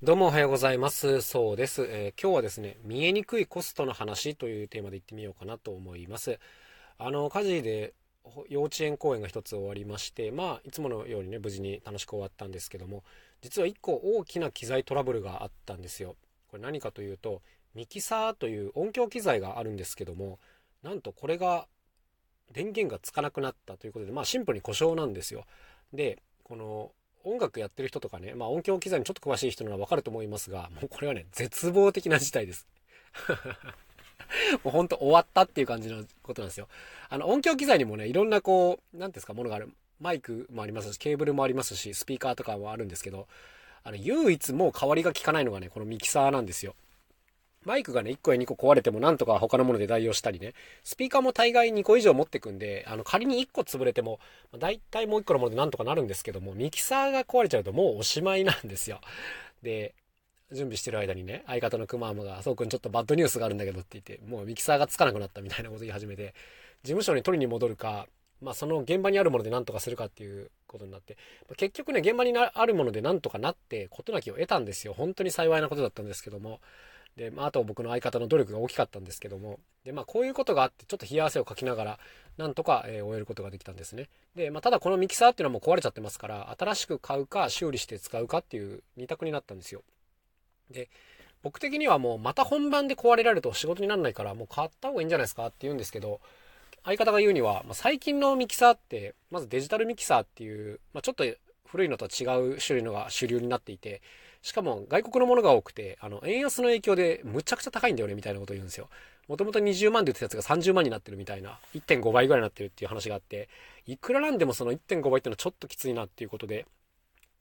どうもおはようございます。そうです、えー、今日はですね、見えにくいコストの話というテーマでいってみようかなと思います。あの、家事で幼稚園公演が一つ終わりまして、まあ、いつものようにね、無事に楽しく終わったんですけども、実は一個大きな機材トラブルがあったんですよ。これ何かというと、ミキサーという音響機材があるんですけども、なんとこれが電源がつかなくなったということで、まあシンプルに故障なんですよ。で、この音楽やってる人とかね、まあ音響機材にちょっと詳しい人ならわかると思いますが、もうこれはね、絶望的な事態です。もうほんと終わったっていう感じのことなんですよ。あの音響機材にもね、いろんなこう、なんですか、ものがある。マイクもありますし、ケーブルもありますし、スピーカーとかもあるんですけど、あの、唯一もう代わりが効かないのがね、このミキサーなんですよ。マイクがね、1個や2個壊れてもなんとか他のもので代用したりね、スピーカーも大概2個以上持ってくんで、あの、仮に1個潰れても、大体もう1個のものでなんとかなるんですけども、ミキサーが壊れちゃうともうおしまいなんですよ。で、準備してる間にね、相方のクマームが、そうくんちょっとバッドニュースがあるんだけどって言って、もうミキサーがつかなくなったみたいなこと言い始めて、事務所に取りに戻るか、まあその現場にあるもので何とかするかっていうことになって、結局ね、現場にあるもので何とかなって、事なきを得たんですよ。本当に幸いなことだったんですけども、で、まあ、あと僕の相方の努力が大きかったんですけども、で、まあ、こういうことがあって、ちょっと冷や汗をかきながら、なんとか、えー、終えることができたんですね。で、まあ、ただこのミキサーっていうのはもう壊れちゃってますから、新しく買うか修理して使うかっていう2択になったんですよ。で、僕的にはもうまた本番で壊れられると仕事にならないから、もう買った方がいいんじゃないですかって言うんですけど、相方が言うには、まあ、最近のミキサーって、まずデジタルミキサーっていう、まあ、ちょっと古いのとは違う種類のが主流になっていて、しかも外国のものが多くて、あの、円安の影響でむちゃくちゃ高いんだよね、みたいなことを言うんですよ。もともと20万で売ってたやつが30万になってるみたいな、1.5倍ぐらいになってるっていう話があって、いくらなんでもその1.5倍っていうのはちょっときついなっていうことで、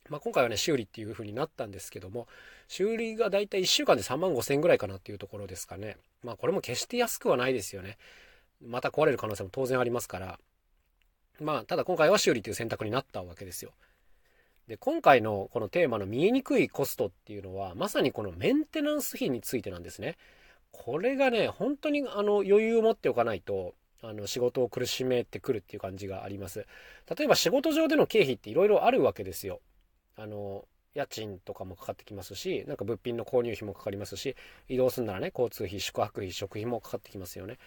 まあ、今回はね、修理っていう風になったんですけども、修理がだいたい1週間で3万5千円ぐらいかなっていうところですかね。まあ、これも決して安くはないですよね。また壊れる可能性も当然ありますから。まあ、ただ今回は修理という選択になったわけですよ。で、今回のこのテーマの見えにくいコストっていうのは、まさにこのメンテナンス費についてなんですね。これがね、本当にあの余裕を持っておかないと、あの仕事を苦しめてくるっていう感じがあります。例えば仕事上での経費っていろいろあるわけですよ。あの、家賃とかもかかってきますし、なんか物品の購入費もかかりますし、移動するならね、交通費、宿泊費、食費もかかってきますよね。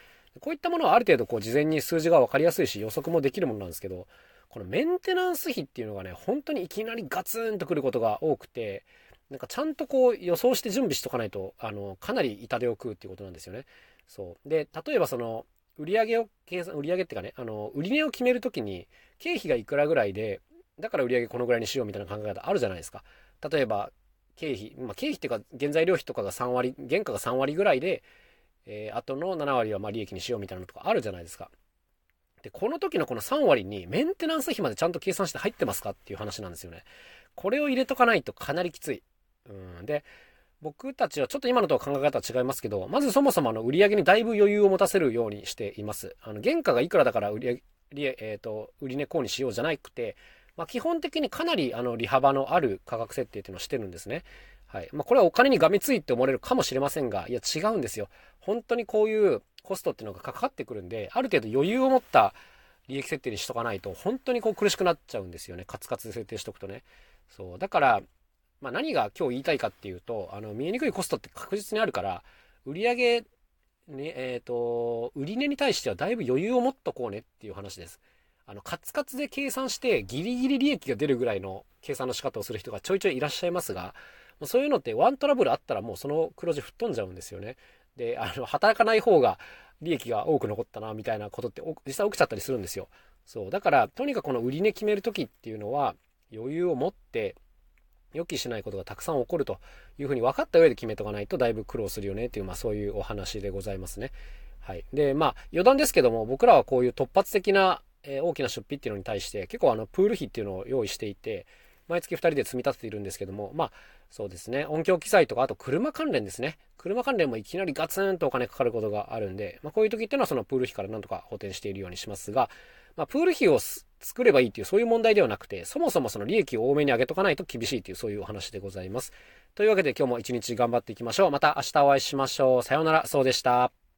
こういったものはある程度こう事前に数字が分かりやすいし予測もできるものなんですけど、このメンテナンス費っていうのがね、本当にいきなりガツンとくることが多くて、なんかちゃんとこう予想して準備しとかないと、あの、かなり痛手を食うっていうことなんですよね。そう。で、例えばその、売上を計算、売上っていうかね、あの、売値を決めるときに、経費がいくらぐらいで、だから売上このぐらいにしようみたいな考え方あるじゃないですか。例えば、経費、まあ、経費っていうか、原材料費とかが3割、原価が3割ぐらいで、えー、あとの7割はま利益にしようみたいなのとかあるじゃないですか。で、この時のこの3割にメンテナンス費までちゃんと計算して入ってますかっていう話なんですよね。これを入れとかないとかなりきつい。うん。で、僕たちはちょっと今のとは考え方は違いますけど、まずそもそもあの売り上げにだいぶ余裕を持たせるようにしています。あの、原価がいくらだから売り上げ、えっ、ー、と、売り値こうにしようじゃなくて、まあ、基本的にかなりあの利幅のある価格設定っていうのをしてるんですね。はい。まあ、これはお金にがめついって思われるかもしれませんが、いや違うんですよ。本当にこういうコストっていうのがかかってくるんで、ある程度余裕を持った利益設定にしとかないと、本当にこう苦しくなっちゃうんですよね。カツカツで設定しとくとね。そう。だから、まあ何が今日言いたいかっていうと、あの、見えにくいコストって確実にあるから、売上ね、えっ、ー、と、売値に対してはだいぶ余裕を持っとこうねっていう話です。あの、カツカツで計算してギリギリ利益が出るぐらいの計算の仕方をする人がちょいちょいいらっしゃいますが、そういうのってワントラブルあったらもうその黒字吹っ飛んじゃうんですよね。で、あの、働かない方が利益が多く残ったな、みたいなことって実際起きちゃったりするんですよ。そう。だから、とにかくこの売値決める時っていうのは、余裕を持って、予期しないことがたくさん起こるというふうに分かった上で決めとかないとだいぶ苦労するよねっていう、まあそういうお話でございますね。はい。で、まあ余談ですけども、僕らはこういう突発的な、え、大きな出費っていうのに対して結構あのプール費っていうのを用意していて、毎月2人で積み立てているんですけども、まあ、そうですね、音響機材とか、あと車関連ですね。車関連もいきなりガツンとお金かかることがあるんで、まあ、こういう時っていうのはそのプール費からなんとか補填しているようにしますが、まあ、プール費を作ればいいっていうそういう問題ではなくて、そもそもその利益を多めに上げとかないと厳しいっていうそういうお話でございます。というわけで今日も一日頑張っていきましょう。また明日お会いしましょう。さようなら、そうでした。